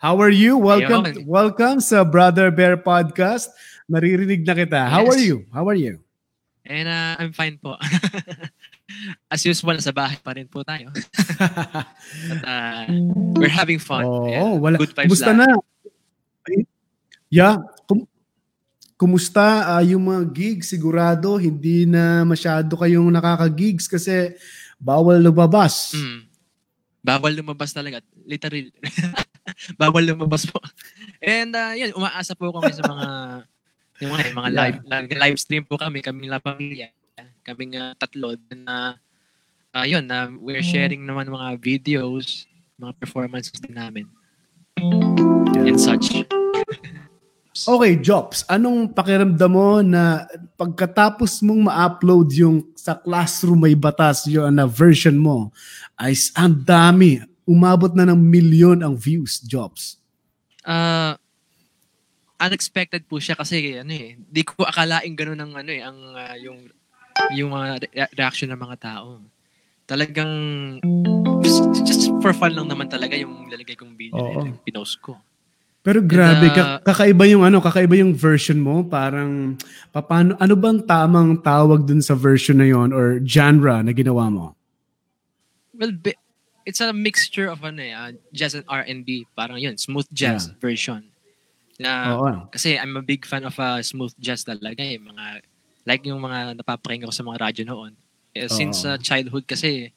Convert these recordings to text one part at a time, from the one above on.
How are you? Welcome Ayun. welcome sa Brother Bear Podcast. Naririnig na kita. How Yes. are you? How are you? And uh, I'm fine po. As usual, sa bahay pa rin po tayo. But, uh, we're having fun. Oo, Yeah, wala. Good vibes Kumusta na? Yeah. Kum- kumusta ah, yung mga gigs? Sigurado hindi na masyado kayong nakaka-gigs kasi bawal lumabas. Mm. Bawal lumabas talaga. Literal. Bawal lumabas po. And uh, yun, umaasa po kami sa mga yung mga, mga live, live, live stream po kami, kami la pamilya. Kaming uh, tatlo na uh, yun, na we're sharing naman mga videos, mga performances din namin. And such. Okay, Jobs, anong pakiramdam mo na pagkatapos mong ma-upload yung sa Classroom May Batas yung na version mo, ay ang dami. Umabot na ng milyon ang views, Jobs. Uh, unexpected po siya kasi ano eh, di ko akalaing gano'n ang ano eh, ang ah, yung yung mga re- reaction ng mga tao. Talagang just, just for fun lang naman talaga yung lalagay kong video Oo. na pinost ko. Pero grabe, And, uh, ka- kakaiba yung ano, kakaiba yung version mo. Parang, paano, ano bang tamang tawag dun sa version na yon or genre na ginawa mo? Well, bi- it's a mixture of ano eh, ah, jazz and R&B. Parang yun, smooth jazz version. Na, Oo. Kasi I'm a big fan of uh, smooth jazz talaga eh. Mga, like yung mga napapakinggan ko sa mga radyo noon. Eh, since Oo. uh, childhood kasi,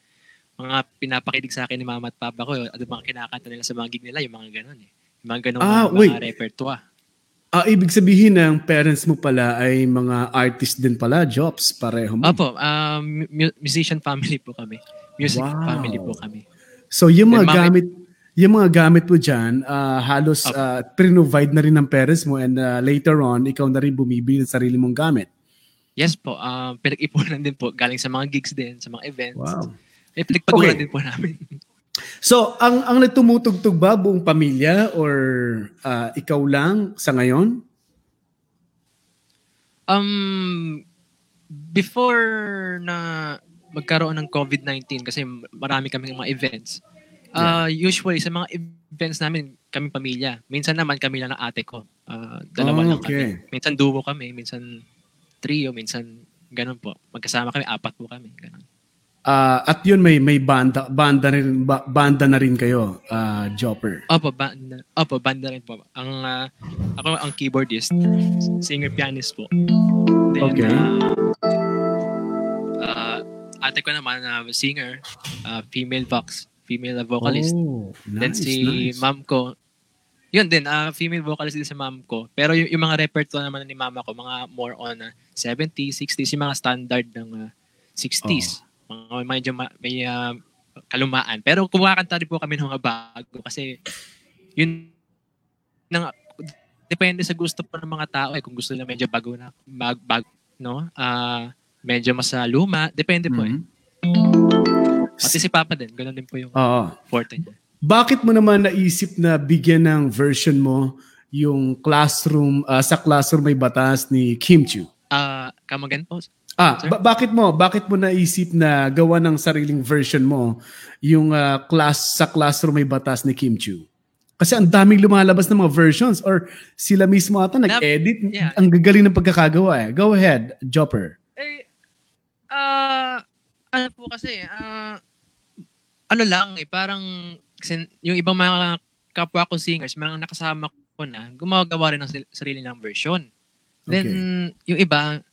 mga pinapakilig sa akin ni mama at papa ko, ano mga kinakanta nila sa mga gig nila, yung mga ganun eh. Yung mga ganun Ah, mga, wait. mga repertoire. Ah, ibig sabihin ng parents mo pala ay mga artist din pala, Jobs, pareho mo. Opo, um, mu- musician family po kami. Music Wow. family po kami. So yung mga gamit, yung mga gamit mo dyan, ah, halos uh, provide na rin ng parents mo and ah, later on, ikaw na rin bumibili ng sarili mong gamit. Yes po, um, pinag-ipunan din po. Galing sa mga gigs din, sa mga events. Wow. Eh, pinagpagulan Okay. din po namin. So, ang ang nagtumutugtog ba buong pamilya or ah, ikaw lang sa ngayon? Um, before na magkaroon ng COVID-19 kasi marami kaming mga events. Uh, usually sa mga events namin, kami pamilya. Minsan naman kami lang ng ate ko. Uh, dalawa Oh, lang okay. kami. Minsan duo kami, minsan trio, minsan ganun po. Magkasama kami, apat po kami. Ganun. Ah, at yun may may banda banda rin ba- banda na rin kayo, ah, Jopper. Opo, banda, opo, banda rin po. Ang, ah, ako ang keyboardist, singer-pianist po. Then, Okay. ah, ate ko naman, ah, singer, ah, female vox, female vocalist. Oh, Then nice, si nice. mom ko, yun din, ah, female vocalist din sa mom ko. Pero yung, yung mga repertoire naman ni mama ko, mga more on ah, 70s, 60s, yung mga standard ng ah, 60s. Mga medyo ma- may ah, kalumaan. Pero kumakanta rin po kami ng mga bago kasi yun nang depende sa gusto po ng mga tao eh kung gusto nila medyo bago na bag, bag no ah medyo mas luma depende po eh Mhm. pati si Papa din ganun din po yung Oo. forte niya Bakit mo naman naisip na bigyan ng version mo yung classroom ah, sa classroom may batas ni Kim Chiu? ah come again po Ah, Sir? ba- bakit mo bakit mo naisip na gawa ng sariling version mo yung ah, class sa classroom may batas ni Kim Chiu? Kasi ang daming lumalabas ng mga versions or sila mismo ata nag-edit. yeah. Ang gagaling ng pagkakagawa eh. Go ahead, Jopper. Ah, ano po kasi, ah, ano lang eh, parang, kasi yung ibang mga kapwa ko singers, mga nakasama ko na, gumagawa rin ng sarili ng version. Then, yung iba,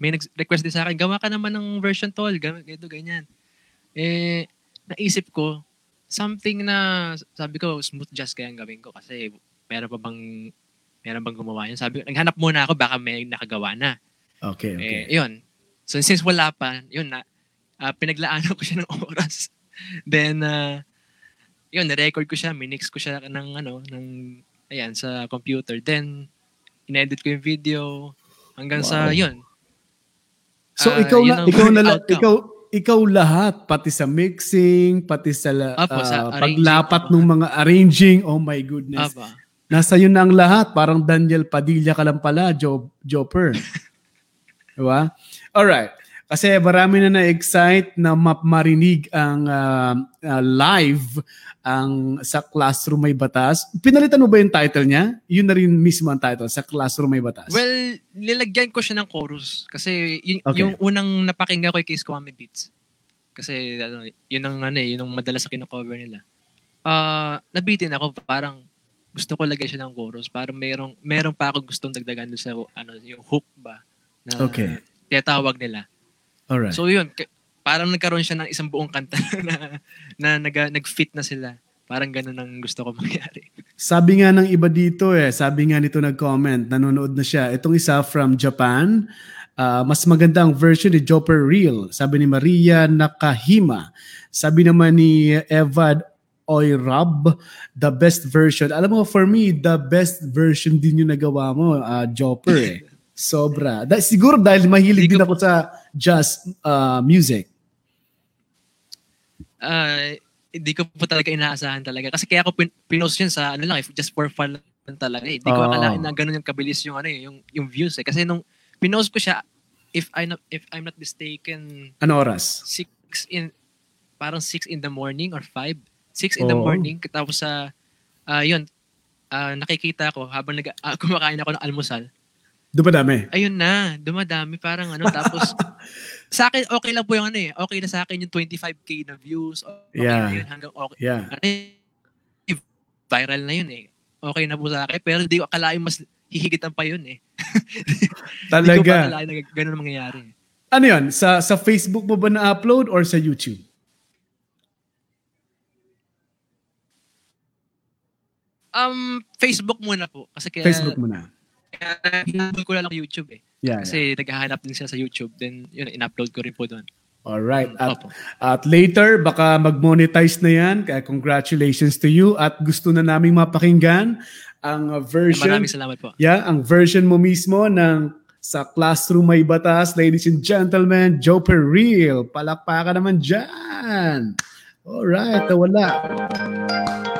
may nag-request din sa akin, gawa ka naman ng version tol, gan- ganito, ganyan. Eh, naisip ko, something na, sabi ko, smooth jazz kaya ang gawin ko kasi meron pa bang, meron bang gumawa yun? Sabi ko, naghanap muna ako, baka may nakagawa na. Okay, okay. Eh, yun. So, since wala pa, yun na, ah, pinaglaanan ko siya ng oras. Then, uh, yun, na-record ko siya, minix ko siya ng, ano, ng, ayan, sa computer. Then, inedit ko yung video hanggang sa, Wow. yun. So Ah, ikaw yun na ang ikaw na outcome. ikaw ikaw lahat pati sa mixing, pati sa la- Apo, sa paglapat apo. ng mga arranging. Oh my goodness. Aba. Nasa yun na ang lahat. Parang Daniel Padilla ka lang pala, Joe, Jopper. diba? Alright. Kasi marami na na-excite na ma- marinig ang uh, uh, live ang sa Classroom May Batas. Pinalitan mo ba yung title niya? Yun na rin mismo ang title, sa Classroom May Batas. Well, nilagyan ko siya ng chorus. Kasi yun, Okay. yung unang napakinggan ko kay Kwame Beats. Kasi ano, yun ang ano eh, yun ang madalas sa kino-cover nila. Ah, nabitin ako parang gusto ko lagay siya ng chorus. Parang merong merong pa ako gustong dagdagan doon sa ano yung hook ba na Okay. Tinatawag nila. Alright. So yun, parang nagkaroon siya ng isang buong kanta na na nag, nag-fit na sila. Parang ganun ang gusto ko mangyari. Sabi nga ng iba dito eh, sabi nga nito nag-comment, nanonood na siya. Itong isa from Japan, ah, mas maganda ang version ni Joper Real. Sabi ni Maria Nakahima. Sabi naman ni Evad Oyrab, the best version. Alam mo, for me, the best version din yung nagawa mo, ah, Joper eh. Sobra. Da- siguro dahil mahilig Hindi din ko ako sa jazz ah, music. Ah, hindi ko po talaga inaasahan talaga. Kasi kaya ako pin- pinost yun sa ano lang, eh, just for fun lang talaga. Eh. Hindi ko Oo. akalain na ganun yung kabilis yung ano eh, yung yung views eh. Kasi nung pinost ko siya if I not if I'm not mistaken, Ano oras? 6 in parang 6 in the morning or 5. 6 in the Oo. morning tapos sa ah yun, ah, nakikita ko habang nag ah, kumakain ako ng almusal. Doon ba dami? Ayun na, dumadami parang ano tapos sa akin okay lang po yung ano eh. Okay na sa akin yung 25k na views. Okay Yeah. na yun hanggang okay. Yeah. Ano eh, viral na yun eh. Okay na po sa akin pero hindi ko akalain mas hihigitan pa yun eh. Hindi ko pa Talaga. akalain na ganun ang mangyayari. Ano yun? Sa, sa Facebook mo ba na-upload or sa YouTube? Um, Facebook muna po. Kasi kaya, Facebook mo na. Kaya hinabol ko lang ang YouTube eh. Yeah, yeah. Kasi naghahanap din siya sa YouTube. Then, yun, in-upload ko rin po doon. Alright. At, Opo. at later, baka mag-monetize na yan. Kaya congratulations to you. At gusto na naming mapakinggan ang version. Maraming salamat po. Yeah, ang version mo mismo ng sa Classroom May Batas. Ladies and gentlemen, Joe Per Real. Palakpakan naman dyan. Alright, wala. Sa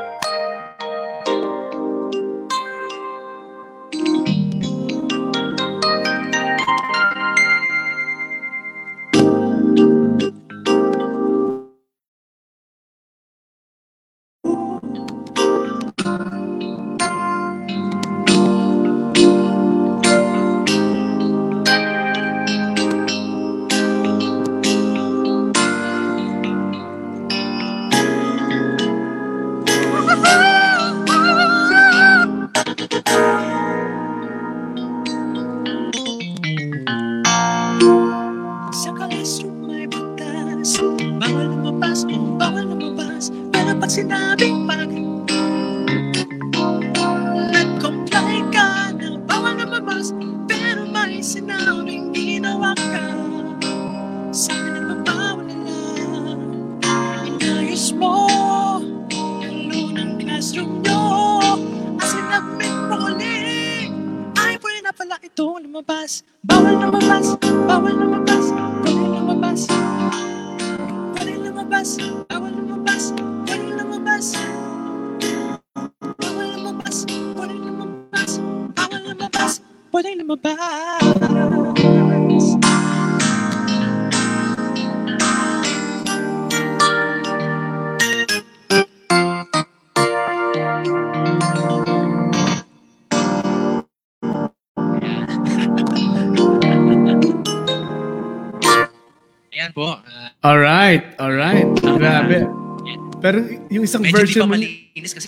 Pero yung isang medyo di version pa mo... malinis kasi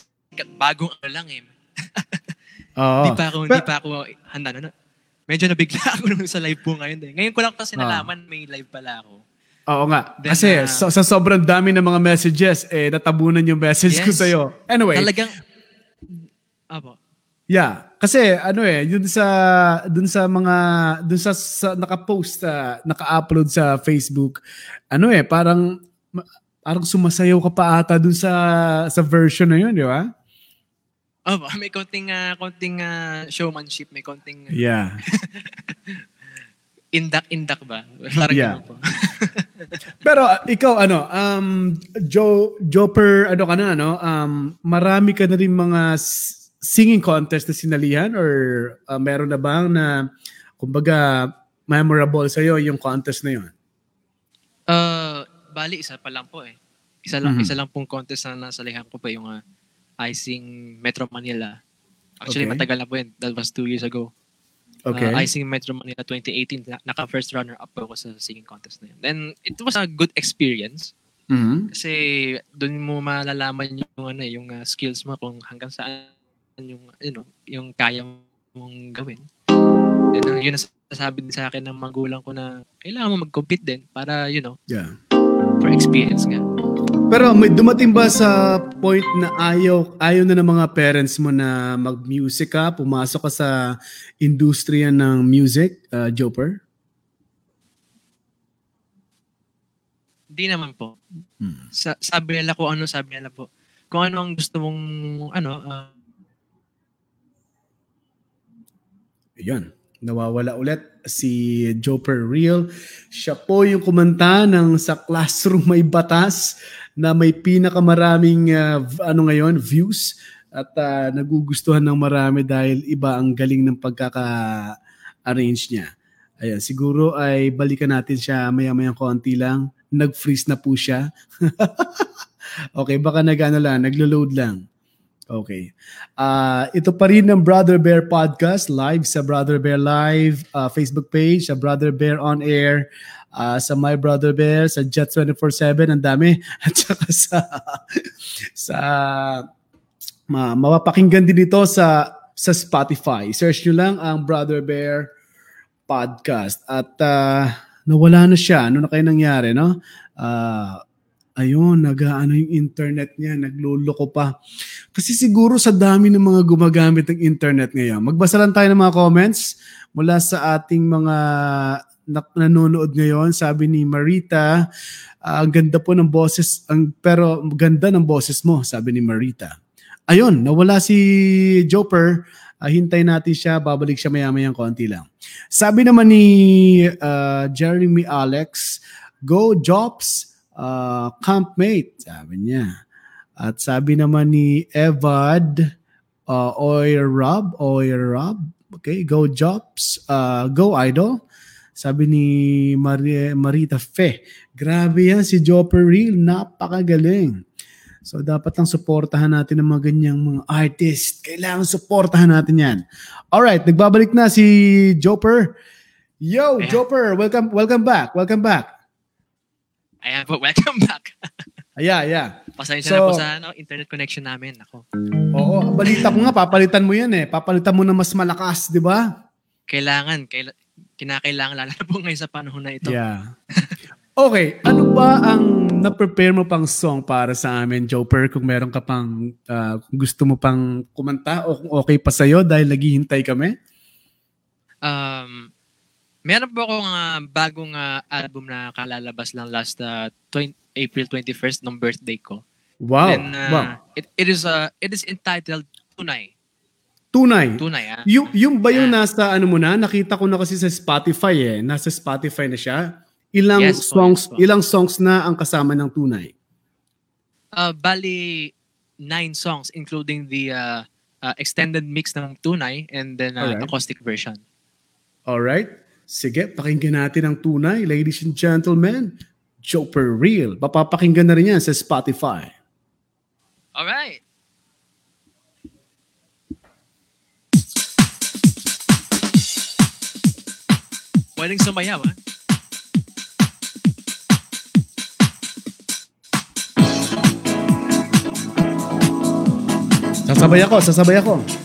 bagong ano lang eh. Oo. Di pa ako, Pero- di pa ako handa na. Medyo nabigla ako nung sa live po ngayon. Eh. Ngayon ko lang kasi Ah. nalaman may live pala ako. Oo nga. Then, Kasi uh, so- sa sobrang dami ng mga messages, eh, natabunan yung message ko Yes. sa'yo. Anyway, Talagang, Apo. yeah. Kasi ano eh, yun sa, dun sa mga, dun sa, sa naka-post, ah, naka-upload sa Facebook, ano eh, parang, parang sumasayaw ka pa ata dun sa, sa version na yun, di ba? Apo, may konting, ah, konting ah, showmanship, may konting Yeah. indak-indak ba? Parang Yeah. po. Pero uh, ikaw ano, um Joe Joper ano ka na ano, um marami ka na rin mga singing contest na sinalihan or uh, meron na bang na kumbaga memorable sa yung contest na yon? Bali, isa pa lang po eh. Isa lang, Mhm. isa lang pong contest na nasalihan ko pa yung uh, Icing Metro Manila. Actually, Okay. matagal na po yun. That was two years ago. Okay. Uh, Icing Metro Manila 2018, na- naka-first runner-up po ako sa singing contest na yun. Then, it was a good experience. Mhm. Kasi doon mo malalaman yung ano eh, yung uh, skills mo kung hanggang saan yung you know, yung kaya mong gawin. Then uh, yun ang sasabi din sa akin ng magulang ko na kailangan mo mag-compete din para you know, Yeah. For experience nga. Pero may dumating ba sa point na ayaw ayaw na ng mga parents mo na mag-music ka, pumasok ka sa industriya ng music, uh, Joper? Di naman po. Hmm. Sa, sabi nila ko ano, sabi nila po. Kung ano ang gusto mong ano, uh, Ayun. Nawawala ulit si Joper Real. Siya po yung kumanta ng sa classroom may batas na may pinakamaraming uh, ano ngayon, views at uh, nagugustuhan ng marami dahil iba ang galing ng pagkaka-arrange niya. Ayan, siguro ay balikan natin siya maya-mayang konti lang. Nag-freeze na po siya. okay, baka nag-ano lang, naglo-load lang. Okay. Ah, ito pa rin ng Brother Bear Podcast live sa Brother Bear Live ah, Facebook page, sa Brother Bear On Air, ah, sa My Brother Bear, sa Jet 24/7, ang dami at saka sa sa ma, mapapakinggan din ito sa sa Spotify. Search nyo lang ang Brother Bear Podcast at ah, nawala na siya. Ano na kayo nangyari, no? Ah, ayun, nag-ano yung internet niya, nagluloko pa. Kasi siguro sa dami ng mga gumagamit ng internet ngayon. Magbasa lang tayo ng mga comments mula sa ating mga na- nanonood ngayon. Sabi ni Marita, "Ah, ang ganda po ng boses, ang, pero ganda ng boses mo, sabi ni Marita. Ayun, nawala si Joper. Ah, hintayin natin siya, babalik siya maya-mayang konti lang. Sabi naman ni ah, Jeremy Alex, Go Jobs, ah, campmate, sabi niya. At sabi naman ni Evad uh, Oyer Rob, Oyer Rob, okay, go Jobs, uh, go Idol. Sabi ni Maria, Marita Fe, grabe yan si Jopper Real, napakagaling. So dapat lang suportahan natin ang mga ganyang mga artist. Kailangan suportahan natin yan. Alright, nagbabalik na si Joper. Yo, Ayan. Joper, welcome welcome back. Welcome back. ayan po, welcome back. Aya, yeah. Pasensya So- na po sa ano, internet connection namin. Ako. Oo, balita ko nga, papalitan mo yan eh. Papalitan mo na mas malakas, di ba? Kailangan, kaila, kinakailangan lalo po ngayon sa panahon na ito. Yeah. Okay, ano ba ang na-prepare mo pang song para sa amin, Joper? Kung meron ka pang, kung gusto mo pang kumanta o kung okay pa sa'yo dahil naghihintay kami? Um, meron po akong ah, bagong ah, album na kalalabas lang last ah, 20 April 21st ng birthday ko. Wow. Then, ah, wow. it, it is uh, it is entitled Tunay. Tunay. Tunay, ah. Yung, yung ba yung Ah. nasa ano mo na? Nakita ko na kasi sa Spotify eh. Nasa Spotify na siya. Ilang Yes po, songs yes po. ilang songs na ang kasama ng Tunay? Uh, bali, nine songs including the uh, uh, extended mix ng Tunay and then uh, Alright. acoustic version. Alright? Sige, pakinggan natin ang Tunay. Ladies and gentlemen, Joper Real. Papapakinggan na rin yan sa Spotify. Alright. Pwedeng sumayaw, ha? Sasabay ako, sasabay ako.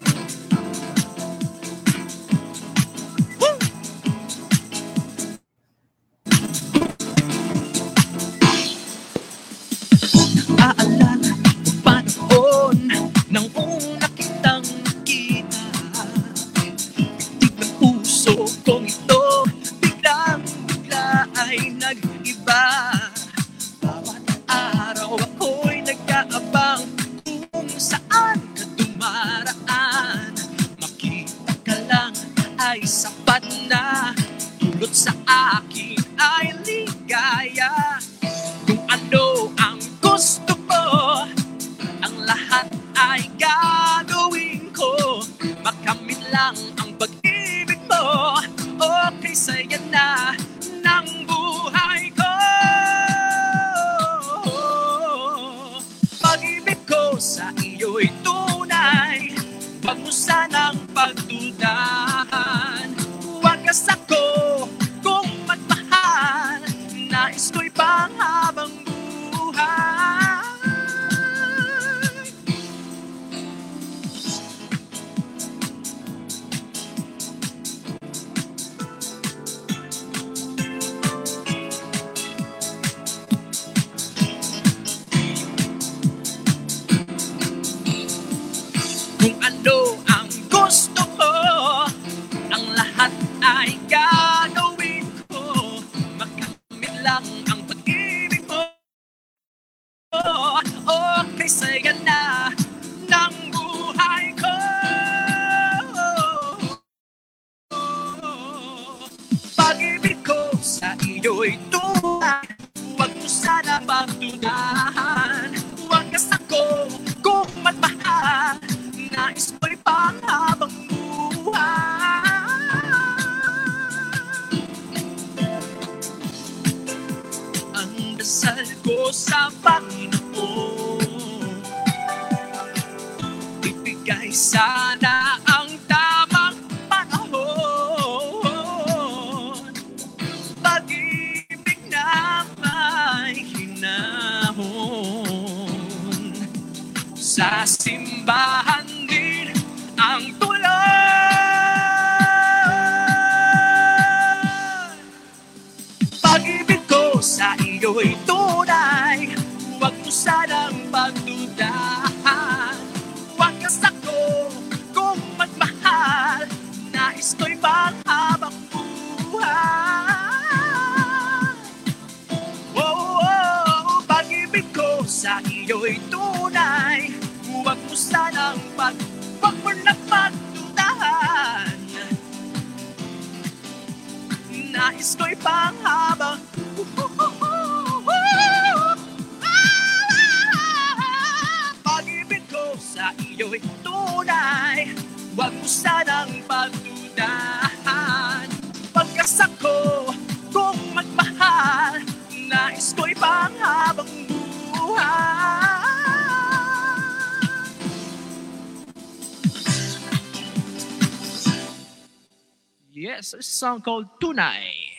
Yes, a song called Tunay.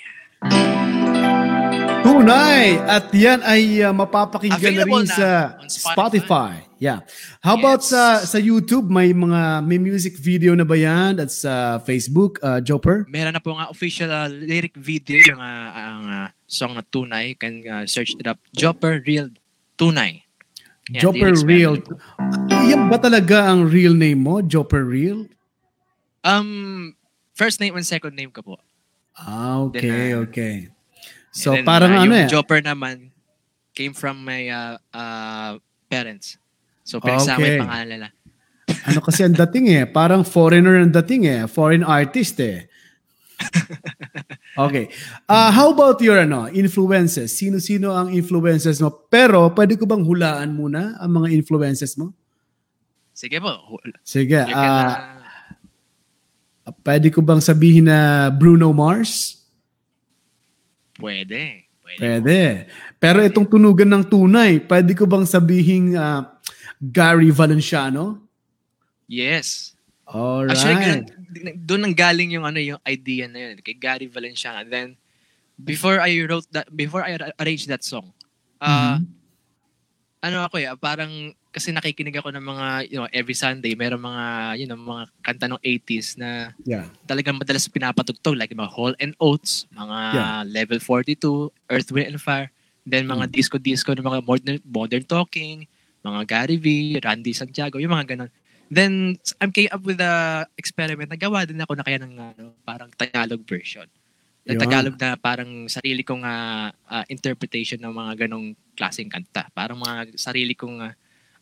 Tunay! At yan ay uh, mapapakinggan na rin na sa Spotify. Spotify. Yeah. How about Yes. sa sa YouTube? May mga may music video na ba yan? At sa Facebook, uh, Joper? Meron na po nga official uh, lyric video yung uh, ang uh, song na Tunay. Can uh, search it up. Jopper Real Tunay. Joper lyrics Real. Yan ba talaga ang real name mo? Joper Real? Um, first name and second name ko po. Ah, okay, Then, uh, okay. So then, parang uh, ano eh. Jopper naman came from my uh, uh, parents. So pinagsama Okay. yung pangalan nila. ano kasi ang dating eh. Parang foreigner ang dating eh. Foreign artist eh. okay. Uh, how about your ano, influences? Sino-sino ang influences mo? Pero pwede ko bang hulaan muna ang mga influences mo? Sige po. Sige. uh, pwede ko bang sabihin na Bruno Mars? pwede. Pwede. Pwede. Pero itong tunugan ng tunay, pwede ko bang sabihin ah, Gary Valenciano? Yes. Alright. Actually, ganun- doon nang galing yung ano yung idea na yun kay Gary Valenciano. Then before I wrote that before I ar- arranged that song, uh, Mhm. ano ako eh, parang kasi nakikinig ako ng mga you know every Sunday meron mga you know mga kanta ng 80s na Yeah. talagang madalas pinapatugtog like mga Hall and Oates, mga Yeah. Level 42, Earth, Wind and Fire, then mga Mm. disco-disco ng mga modern, modern talking, mga Gary V, Randy Santiago, yung mga ganun. Then I came up with a experiment. Nagawa din ako na kaya ng ano, parang Tagalog version. Na. Tagalog na parang sarili kong ah, ah, interpretation ng mga ganong klaseng kanta. Parang mga sarili kong ah,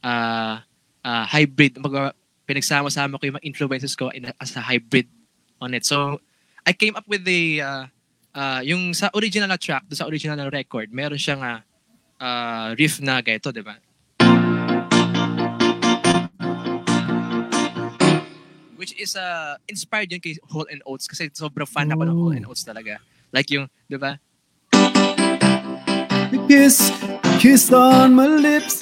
ah, ah, hybrid. Mga, pinagsama-sama ko yung mga influences ko in as a hybrid on it. So, I came up with the, uh, uh, yung sa original na track, sa original na record, meron siyang uh, uh, riff na ganito, di ba? Which is uh, inspired yun kay Hall and Oates kasi sobrang fan ako ng. Hall and Oates talaga. Like yung, di ba? Kiss, kiss on my lips.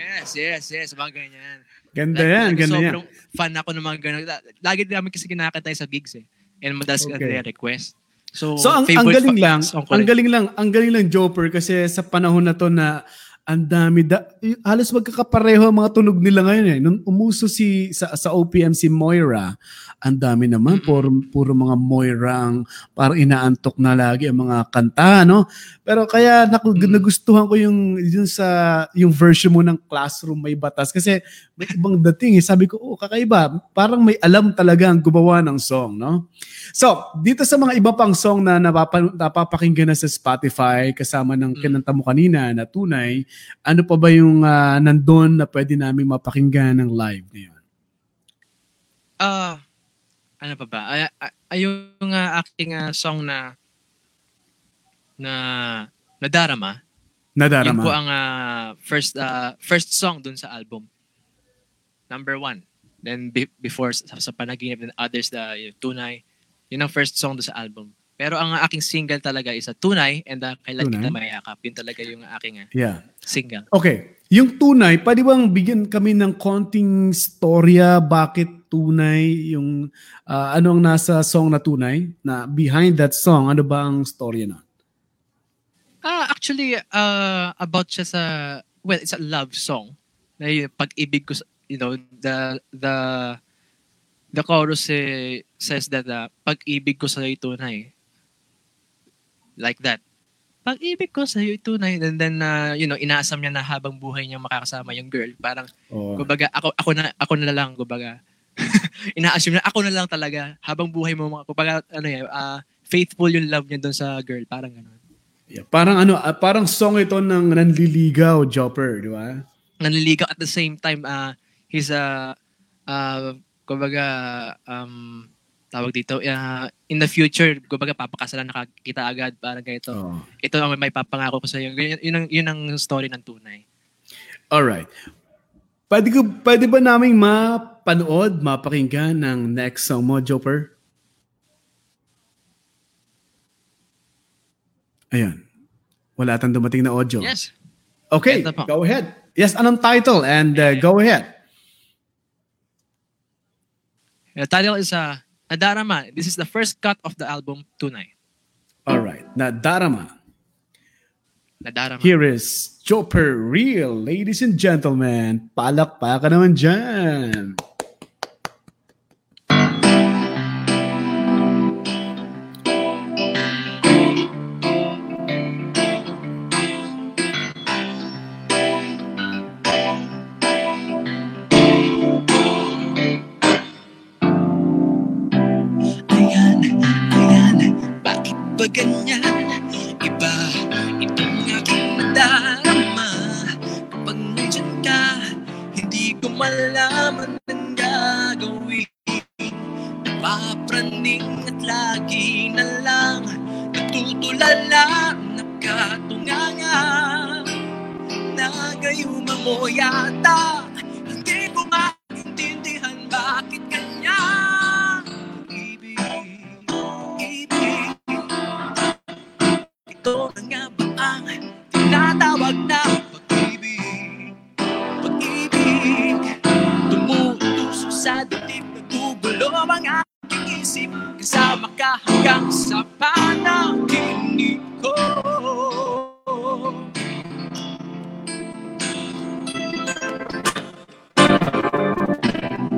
Yes, yes, yes, mga ganyan. Ganda Like, yan, like, ganda yan. sobrang fan ako ng mga ganun. Lagi din namin kasi kinakanta sa gigs eh. And madalas Okay. request So, So ang, ang galing lang, ang rin. galing lang, ang galing lang Joper kasi sa panahon na to na ang dami da, halos magkakapareho ang mga tunog nila ngayon eh. Nung umuso si sa, sa OPM si Moira, ang dami naman puro, puro mga Moira ang parang inaantok na lagi ang mga kanta, no? Pero kaya naku, nagustuhan ko yung yung sa yung version mo ng Classroom may batas kasi may ibang dating eh. Sabi ko, oh, kakaiba. Parang may alam talaga ang gumawa ng song, no? So, dito sa mga iba pang song na napapa, napapakinggan na sa Spotify kasama ng Mm. kinanta mo kanina na tunay, ano pa ba yung ah, nandun na pwede namin mapakinggan ng live ngayon? Ah, ano pa ba? Ay, ay, ay yung uh, aking ah, song na na Nadarama. Nadarama. Yun po ang ah, first ah, first song dun sa album. Number one. Then be- before sa, sa panaginip and others the yung Tunay. Yun ang first song dun sa album. Pero ang aking single talaga is a Tunay and uh, Kailan Tunay? Kita Mayakap. Yun talaga yung aking ah, Yeah. Single. Okay. Yung tunay, pwede bang bigyan kami ng konting storya bakit tunay yung ah, ano ang nasa song na tunay? Na behind that song, ano ba ang storya na? Ah, actually, uh, about siya sa, well, it's a love song. Na yung pag-ibig ko, you know, the, the, the chorus eh, says that uh, pag-ibig ko sa tunay. Like that. Pag-ibig ko sa tunay. And then, uh, you know, inaasam niya na habang buhay niya makakasama yung girl. Parang, Oh. kumbaga, ako, ako, na, ako na lang, kumbaga. Ina-assume na ako na lang talaga habang buhay mo, mga- kumbaga, ano yan, ah, faithful yung love niya doon sa girl. Parang gano'n. Yeah, parang ano, ah, parang song ito ng nanliligaw, Jopper, di ba? nanliligaw at the same time uh, he's a uh, kumbaga um tawag dito uh, in the future kumbaga papakasalan nakakita agad parang ganito Oh. ito ang may papangako ko sa iyo yun, yun, ang, yun ang story ng tunay All right. Pwede, ko, pwede ba naming mapanood, mapakinggan ng next song mo, Jopper? Ayan. Wala tang dumating na audio. yes Okay, go ahead. Yes, anong title? And uh, go ahead. the title is uh, Nadarama this is the first cut of the album Tunay All right. Na Darama. Nadarama Here is Jopper Real, ladies and gentlemen. Palakpakan naman dyan.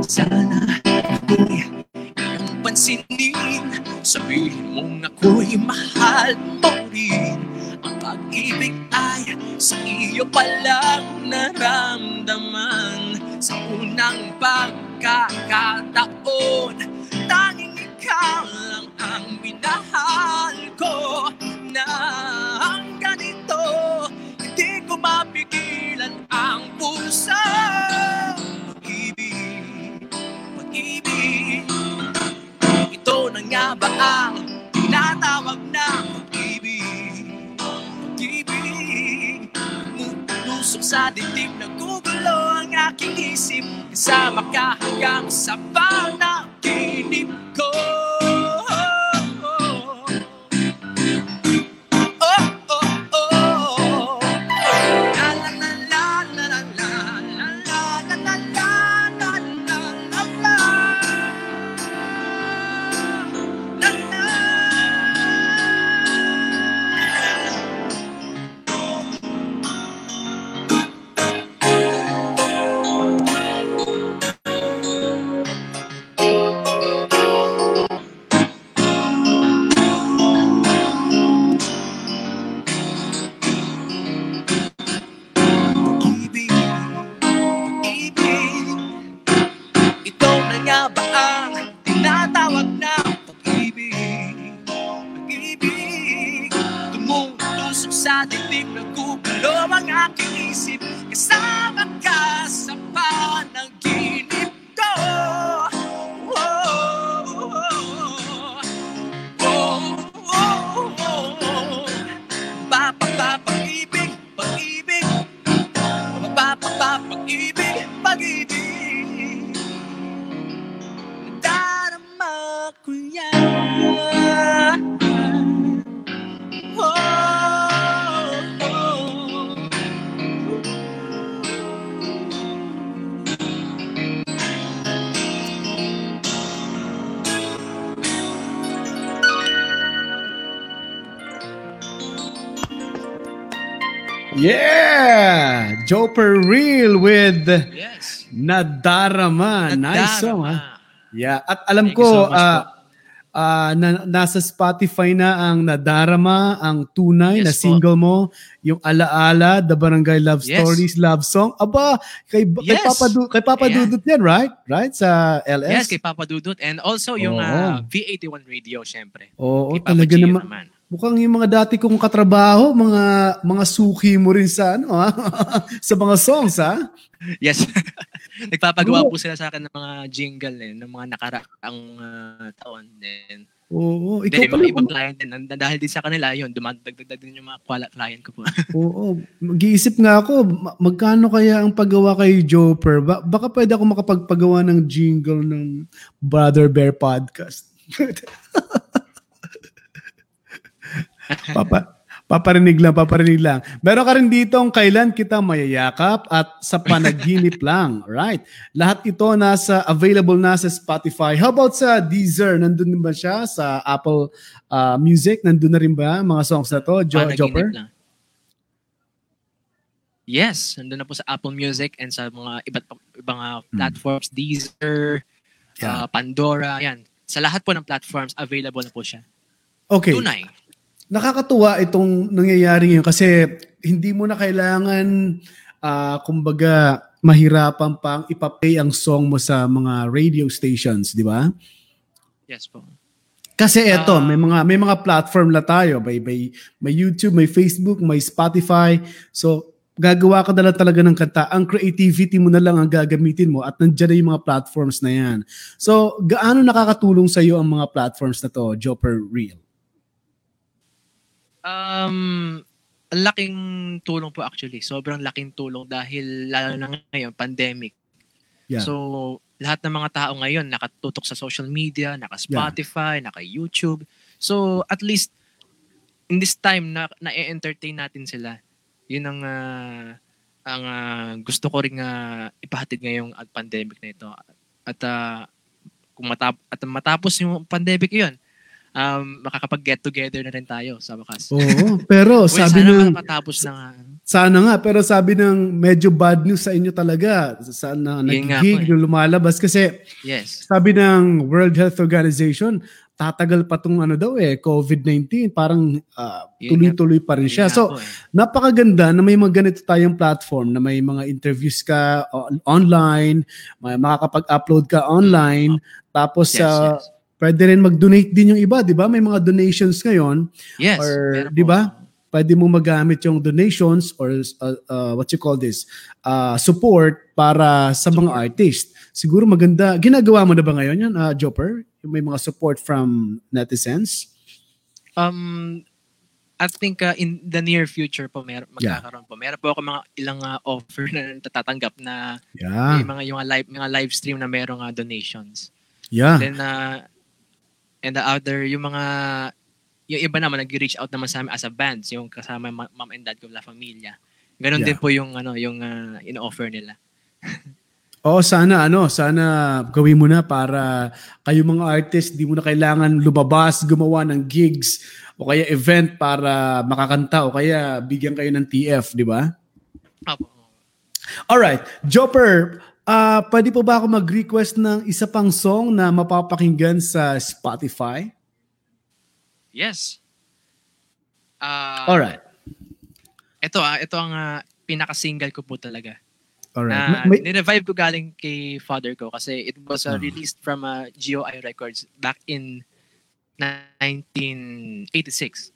Sana. Ako'y pansinin Sabihin mong ako'y mahal mo rin. Ang pag-ibig ay sa iyo palang naramdaman. Sa unang pagkakataon Tanging ikaw lang ang minahal ang tinatawag na pag-ibig Pag-ibig Lusok sa dibdib Nagugulo ang aking isip. Kasama ka hanggang sa panaginip ko Yeah! Joper Real with Yes. Nadarama. Nice song, ha? Yeah. At alam Thank ko, so much ah, ah, na, nasa Spotify na ang Nadarama, ang tunay na Yes po. single mo, yung Alaala, The Barangay Love Yes. Stories Love Song. Aba, kay, kay Yes. Papa, Du- kay Papa Ayan. Dudut yan, right? Right? Sa LS? Yes, kay Papa Dudut. And also yung Oo. ah, V81 radio, syempre. Oo, Kay Papa talaga Gio naman. Mukhang yung mga dati kong katrabaho, mga mga suki mo rin sa ano ha? sa mga songs ha? Yes. Nagpapagawa Oo. po sila sa akin ng mga jingle eh, ng mga nakaraang ah, taon. Then, Oo, ikaw then pala. mga ibang client din. Dahil din sa kanila, yun, dumadagdag din yung mga client ko po. Oo, mag-iisip nga ako, ma- magkano kaya ang paggawa kay Joper? Ba- baka pwede ako makapagpagawa ng jingle ng Brother Bear Podcast. Papa, paparinig lang, paparinig lang. Meron ka rin dito ang kailan kita mayayakap at sa panaginip lang. Right. Lahat ito nasa available na sa Spotify. How about sa Deezer? Nandun din ba siya? Sa Apple ah, Music? Nandun na rin ba mga songs na to? Jo- Panaginip Joper? lang. Yes, nandun na po sa Apple Music and sa mga iba't ibang ah, platforms, Deezer, Yeah. ah, Pandora, yan. Sa lahat po ng platforms, available na po siya. Okay. Tunay. Nakakatuwa itong nangyayari ngayon kasi hindi mo na kailangan ah, kumbaga mahirapan pang ipapay ang song mo sa mga radio stations, di ba? Yes po. Kasi eto, Ah. may mga may mga platform la tayo, may may may YouTube, may Facebook, may Spotify. So gagawa ka na lang talaga ng kanta. Ang creativity mo na lang ang gagamitin mo at nandiyan na yung mga platforms na yan. So gaano nakakatulong sa iyo ang mga platforms na to, Joper Real? Um, laking tulong po actually. Sobrang laking tulong dahil lalo na ngayon, pandemic. Yeah. So, lahat ng mga tao ngayon nakatutok sa social media, naka-Spotify, naka-YouTube. So, at least in this time na na-entertain natin sila. Yun ang ah, ang ah, gusto ko ring ah, ipahatid ngayong at pandemic na ito. At ah, kung matap at matapos yung pandemic yun, um, makakapag-get together na rin tayo sa wakas. Oo, pero Uy, sabi sana ng makatapos na nga. Sana nga, pero sabi ng medyo bad news sa inyo talaga. Sana nagigig eh. lumalabas. Kasi Yes. sabi ng World Health Organization, tatagal pa tong ano daw eh, COVID-19. Parang Yun tuloy-tuloy pa rin siya. So, eh. napakaganda na may mga ganito tayong platform na may mga interviews ka online, may makakapag-upload ka online, tapos Yes, ah, yes. Pwede rin mag-donate din yung iba, di ba? May mga donations ngayon Yes. or, di ba? Pwede mo magamit yung donations or uh, uh, what you call this, uh, support para sa mga artist. Siguro maganda. Ginagawa mo na ba ngayon yan, uh? Yung May mga support from netizens? Um, I think uh, in the near future po, mer Yeah. magkakaroon po. Meron po ako mga ilang uh, offer na natatanggap na Yeah. may mga yung live mga live stream na merong uh, donations. Yeah. Then uh, and the other yung mga yung iba naman nag-reach out naman sa amin as a band, yung kasama yung mom and dad ko La Familia. Ganon Yeah. din po yung ano yung uh, in-offer nila. Oo, sana ano, sana gawin mo na para kayo mga artist, di mo na kailangan lumabas, gumawa ng gigs o kaya event para makakanta o kaya bigyan kayo ng TF, di ba? Opo. Alright, Jopper, ah pwede po ba ako mag-request ng isa pang song na mapapakinggan sa Spotify? Yes. Ah, Alright. Ito ah, ito ang ah, pinaka-single ko po talaga. Alright. Na May- nirevive ko galing kay father ko kasi it was uh, released from uh, GOI Records back in 1986.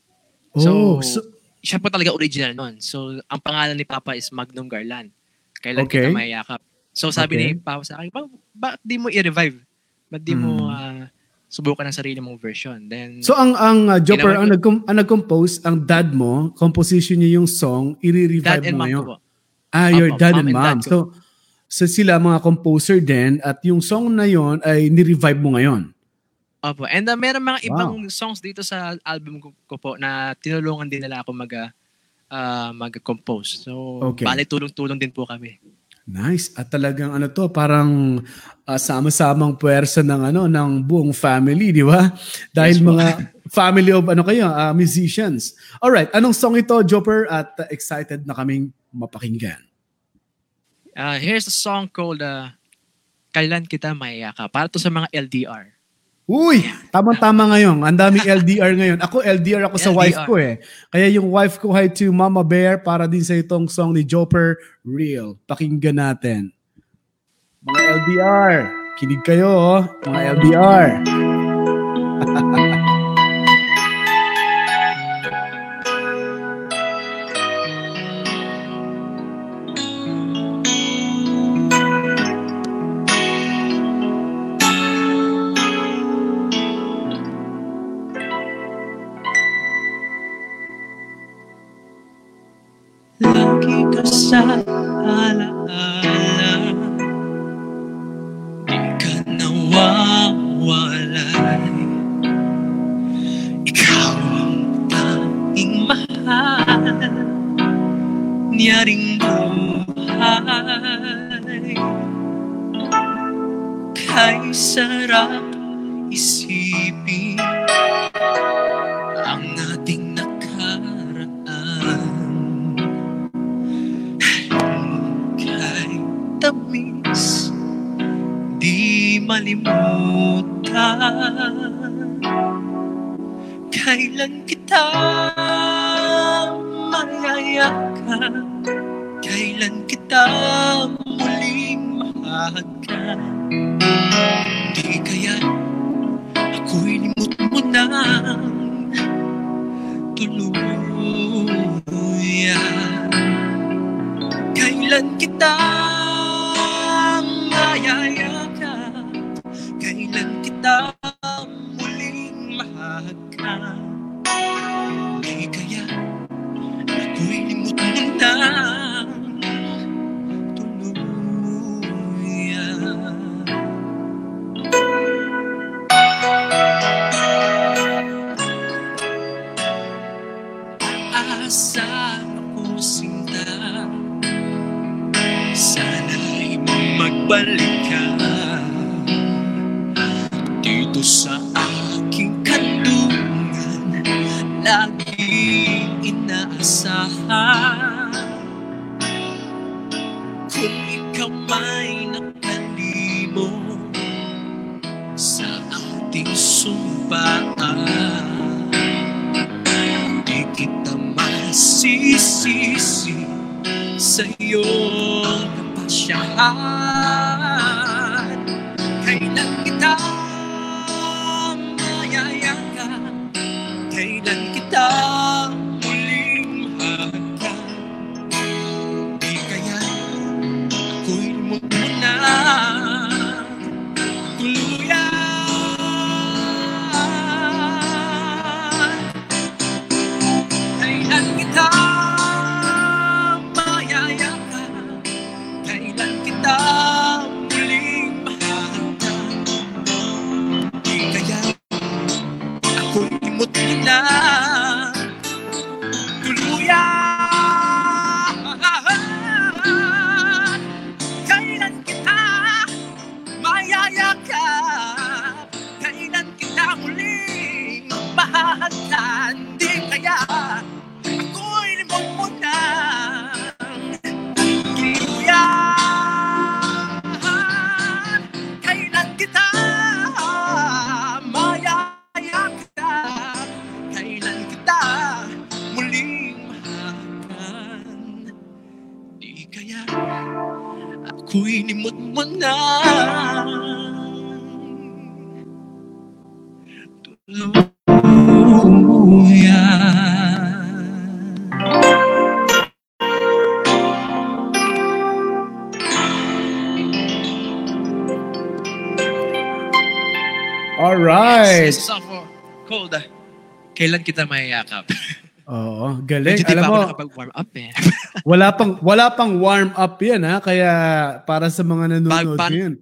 oh, so, so, Siya po talaga original nun. So, ang pangalan ni Papa is Magnum Garland. Kailan Okay. kita mayakap. So, sabi Okay. ni Papa sa akin, "Ba- bakit di mo i-revive? Ba't di mo ah, subukan ng sarili mong version? Then, so ang ang uh, Jopper, ang, nag ang nag-compose, ang dad mo, composition niya yung song, i-revive and mo po. Ah, your Opo, dad mom and and mom. dad So, so sila mga composer din at yung song na yon ay ni-revive mo ngayon. Opo. And uh, meron mga Wow. ibang songs dito sa album ko, ko po na tinulungan din nila ako mag ah, mag-compose. So, Okay. bali tulong-tulong din po kami. Nice. At talagang ano to, parang ah, sama-samang puwersa ng ano ng buong family, di ba? Dahil Yes mga family of ano kayo, uh, musicians. All right, anong song ito, Jopper? At uh, excited na kaming mapakinggan. Uh, here's a song called uh, Kailan Kita Mayaka. Para to sa mga LDR. Uy, tamang-tama ngayon. Ang daming LDR ngayon. Ako, LDR ako sa LDR. wife ko eh. Kaya yung wife ko, hi to Mama Bear para din sa itong song ni Joper, Real. Pakinggan natin. Mga LDR, kinig kayo oh. Mga LDR. sa Di kaya ako'y Kailan kita mayayakap? Oo, galing. Medyo Alam pa mo, ako nakapag-warm up eh. wala pang wala pang warm up 'yan ha, kaya para sa mga nanonood Pag- ngayon,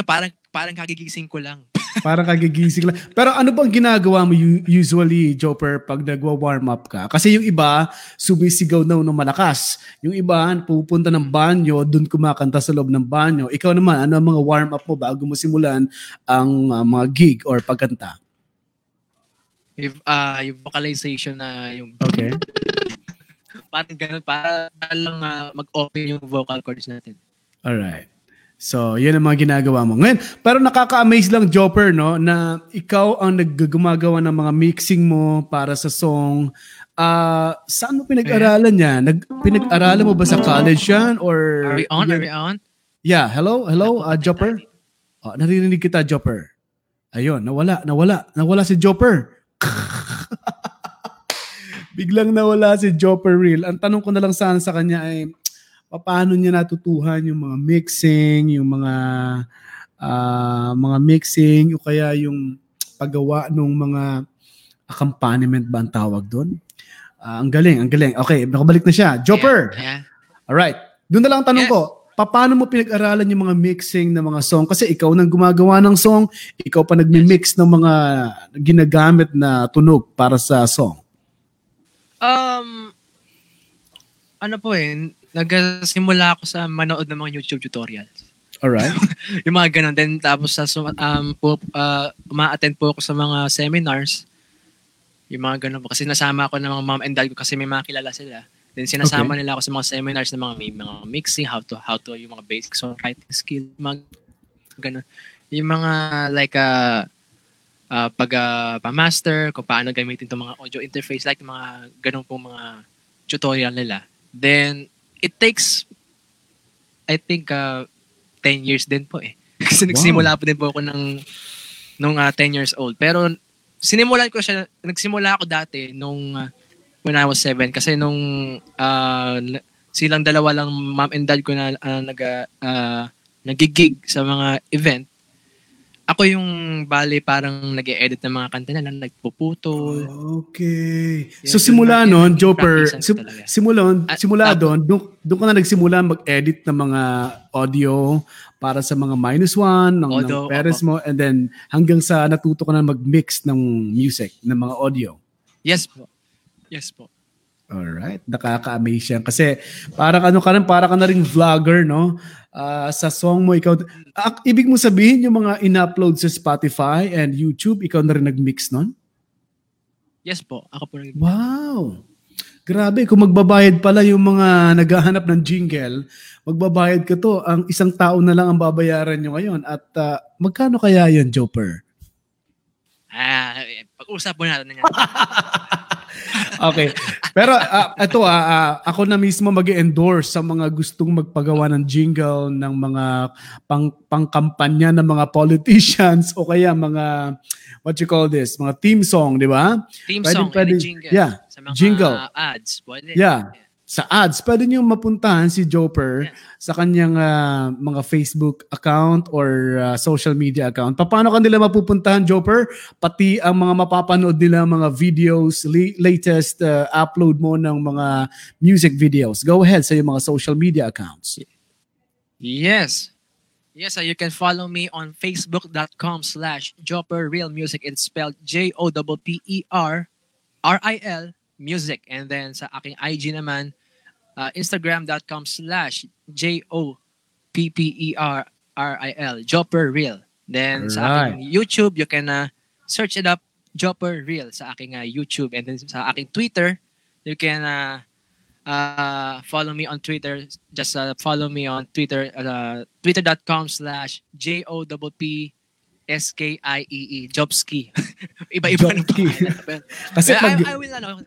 parang, parang kagigising ko lang. parang kagigising lang. Pero ano bang ginagawa mo usually, Joper, pag nagwa-warm up ka? Kasi yung iba, sumisigaw na ng malakas. Yung iba, pupunta ng banyo, dun kumakanta sa loob ng banyo. Ikaw naman, ano ang mga warm up mo bago mo simulan ang uh, mga gig or pagkanta? Yung, ah, yung vocalization na yung Okay. parang ganun para lang ah, mag-open yung vocal cords natin. Alright. So, yun ang mga ginagawa mo. Ngayon, pero nakaka-amaze lang, Jopper, no, na ikaw ang naggumagawa ng mga mixing mo para sa song. Ah, saan mo pinag-aralan yan? Nag, pinag-aralan mo ba sa college yan? Or, Are we on? Are we on? Yeah, hello, hello, uh, Jopper. Oh, naririnig kita, Jopper. Ayun, nawala, nawala, nawala si Jopper. Biglang nawala si Jopper Real. Ang tanong ko na lang sana sa kanya ay, paano niya natutuhan yung mga mixing, yung mga ah, mga mixing, o kaya yung paggawa ng mga accompaniment ba ang tawag doon? Ah, ang galing, ang galing. Okay, nakabalik na siya. Jopper! Yeah. Alright. Doon na lang ang tanong Yes. ko, paano mo pinag-aralan yung mga mixing ng mga song? Kasi ikaw nang gumagawa ng song, ikaw pa nagmi-mix ng mga ginagamit na tunog para sa song. Um, ano po eh, nagsimula ako sa manood ng mga YouTube tutorials. Alright? yung mga ganun. Then tapos sa um, po, uh, uma-attend po ako sa mga seminars. Yung mga ganun po. Kasi nasama ako ng mga mom and dad ko kasi may mga kilala sila. Then sinasama nila ako sa mga seminars ng mga may mga mixing, how to how to yung mga basic songwriting skill, mga ganun. Yung mga like uh, uh, pag uh, pa-master, kung paano gamitin itong mga audio interface, like mga ganun pong mga tutorial nila. Then, it takes, I think, uh, 10 years din po eh. Kasi nagsimula po din po ako ng, nung uh, 10 years old. Pero, sinimulan ko siya, nagsimula ako dati nung, uh, when I was 7. Kasi nung, uh, silang dalawa lang, mom and dad ko na uh, nag, uh, nagigig sa mga event, ako yung bali parang nag edit ng mga kanta nila, nagpuputol. Okay. Yan, So yun simula yun noon, practice sim- simula, At simula doon, doon, doon ka na nagsimula mag-edit ng mga audio para sa mga minus one, ng, ng Audio, parents mo, and then hanggang sa natuto ka na mag-mix ng music, ng mga audio. Yes po. Yes po. Alright, nakaka-amaze yan. Kasi parang ano ka rin, parang ka na rin vlogger, no? Ah, sa song mo, ikaw, ah, ibig mo sabihin yung mga in-upload sa Spotify and YouTube, ikaw na rin nag-mix nun? Yes po. Ako po nag- Wow! Grabe, kung magbabayad pala yung mga naghahanap ng jingle, magbabayad ka to, ang isang tao na lang ang babayaran nyo ngayon. At ah, magkano kaya yun, Joper? Ah, eh, pag-usap po natin yan. Okay. Pero ah, ito ah, ah, ako na mismo mag endorse sa mga gustong magpagawa ng jingle ng mga pang pangkampanya ng mga politicians o kaya mga what you call this, mga theme song, di ba? Team Pwede- song, pwede- any jingle. yeah, Sa mga jingle. ads. Pwede. Yeah. Sa ads, pwede niyo mapuntahan si Joper Yeah. sa kanyang ah, mga Facebook account or ah, social media account. Paano ka nila mapupuntahan, Joper? Pati ang mga mapapanood nila mga videos, li- latest ah, upload mo ng mga music videos. Go ahead sa iyong mga social media accounts. Yes. Yes, uh, you can follow me on facebook.com slash Jopper Real Music. It's spelled J-O-P-P-E-R R-I-L Music. And then sa aking IG naman, uh, instagram.com slash J-O-P-P-E-R-R-I-L Jopper Real. Then sa aking YouTube, you can uh, search it up, Jopper Real sa aking uh, YouTube. And then sa aking Twitter, you can uh, uh, follow me on Twitter. Just uh, follow me on Twitter, uh, twitter.com slash J-O-P-P-S-K-I-E-E, Jobski. Iba-iba ng pangalan. Kasi I, pag, I, I will, ano,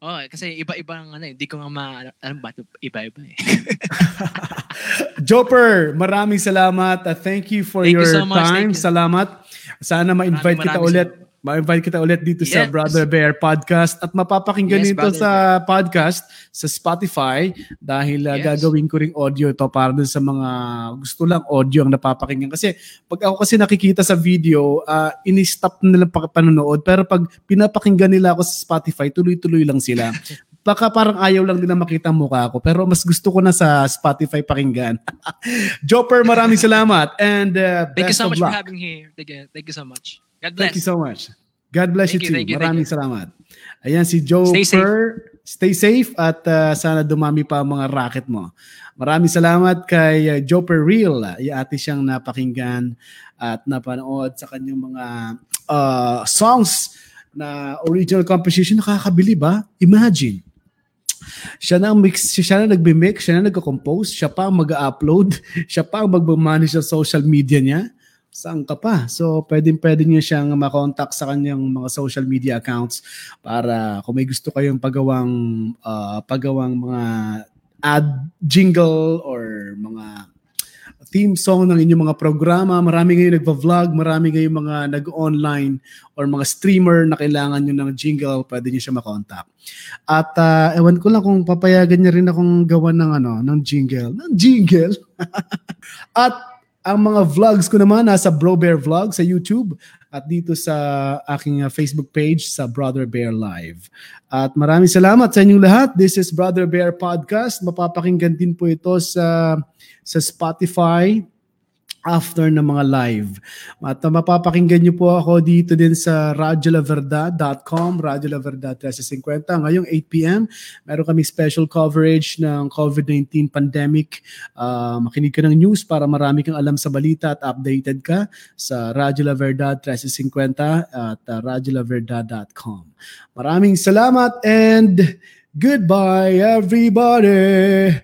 oh, kasi iba-iba ng ano, eh. hindi ko nga ma, alam ba, iba-iba eh. Joper, maraming salamat. Uh, thank you for Thank you your so much. time. Thank you. Salamat. Sana ma-invite Maraming kita maraming ulit. Ma-invite kita ulit dito sa Yes. Brother Bear Podcast at mapapakinggan Yes, nito Brother sa podcast sa Spotify dahil uh, Yes. gagawin ko ring audio ito para dun sa mga gusto lang audio ang napapakinggan. Kasi pag ako kasi nakikita sa video, uh, ini-stop nila pa panonood pero pag pinapakinggan nila ako sa Spotify, tuloy-tuloy lang sila. Baka parang ayaw lang nila makita ang mukha ko. Pero mas gusto ko na sa Spotify pakinggan. Joper, maraming salamat. And uh, Thank you so much for luck. having me here. Thank you, thank you so much. God bless. Thank you so much. God bless Thank you you, too. you, maraming you. salamat. Ayan si Joper. Stay safe. Stay safe at uh, sana dumami pa ang mga racket mo. Maraming salamat kay uh, Real. Yung ate siyang napakinggan at napanood sa kanyang mga uh, songs na original composition, nakakabili ba? Imagine. Siya na mix, siya na nagbe-mix, siya na nagko-compose, siya pa ang mag-upload, siya pa ang mag-manage sa social media niya. Saan ka pa? So, pwedeng pwede niyo siyang makontak sa kanyang mga social media accounts para kung may gusto kayong pagawang uh, pagawang mga ad jingle or mga theme song ng inyong mga programa. Marami ngayon nagva-vlog, marami ngayon mga nag-online or mga streamer na kailangan nyo ng jingle, pwede nyo siya makontak. At uh, ewan ko lang kung papayagan niya rin akong gawa ng ano, ng jingle. Ng jingle? At ang mga vlogs ko naman nasa Bro Bear Vlog sa YouTube at dito sa aking uh, Facebook page sa Brother Bear Live. At maraming salamat sa inyong lahat. This is Brother Bear Podcast. Mapapakinggan din po ito sa sa Spotify after ng mga live. At uh, mapapakinggan niyo po ako dito din sa radiolaverdad.com, Radio La Verdad 1350. Ngayong 8pm, meron kami special coverage ng COVID-19 pandemic. Uh, makinig ka ng news para marami kang alam sa balita at updated ka sa Radio La Verdad 1350 at uh, radiolaverdad.com. Maraming salamat and goodbye everybody!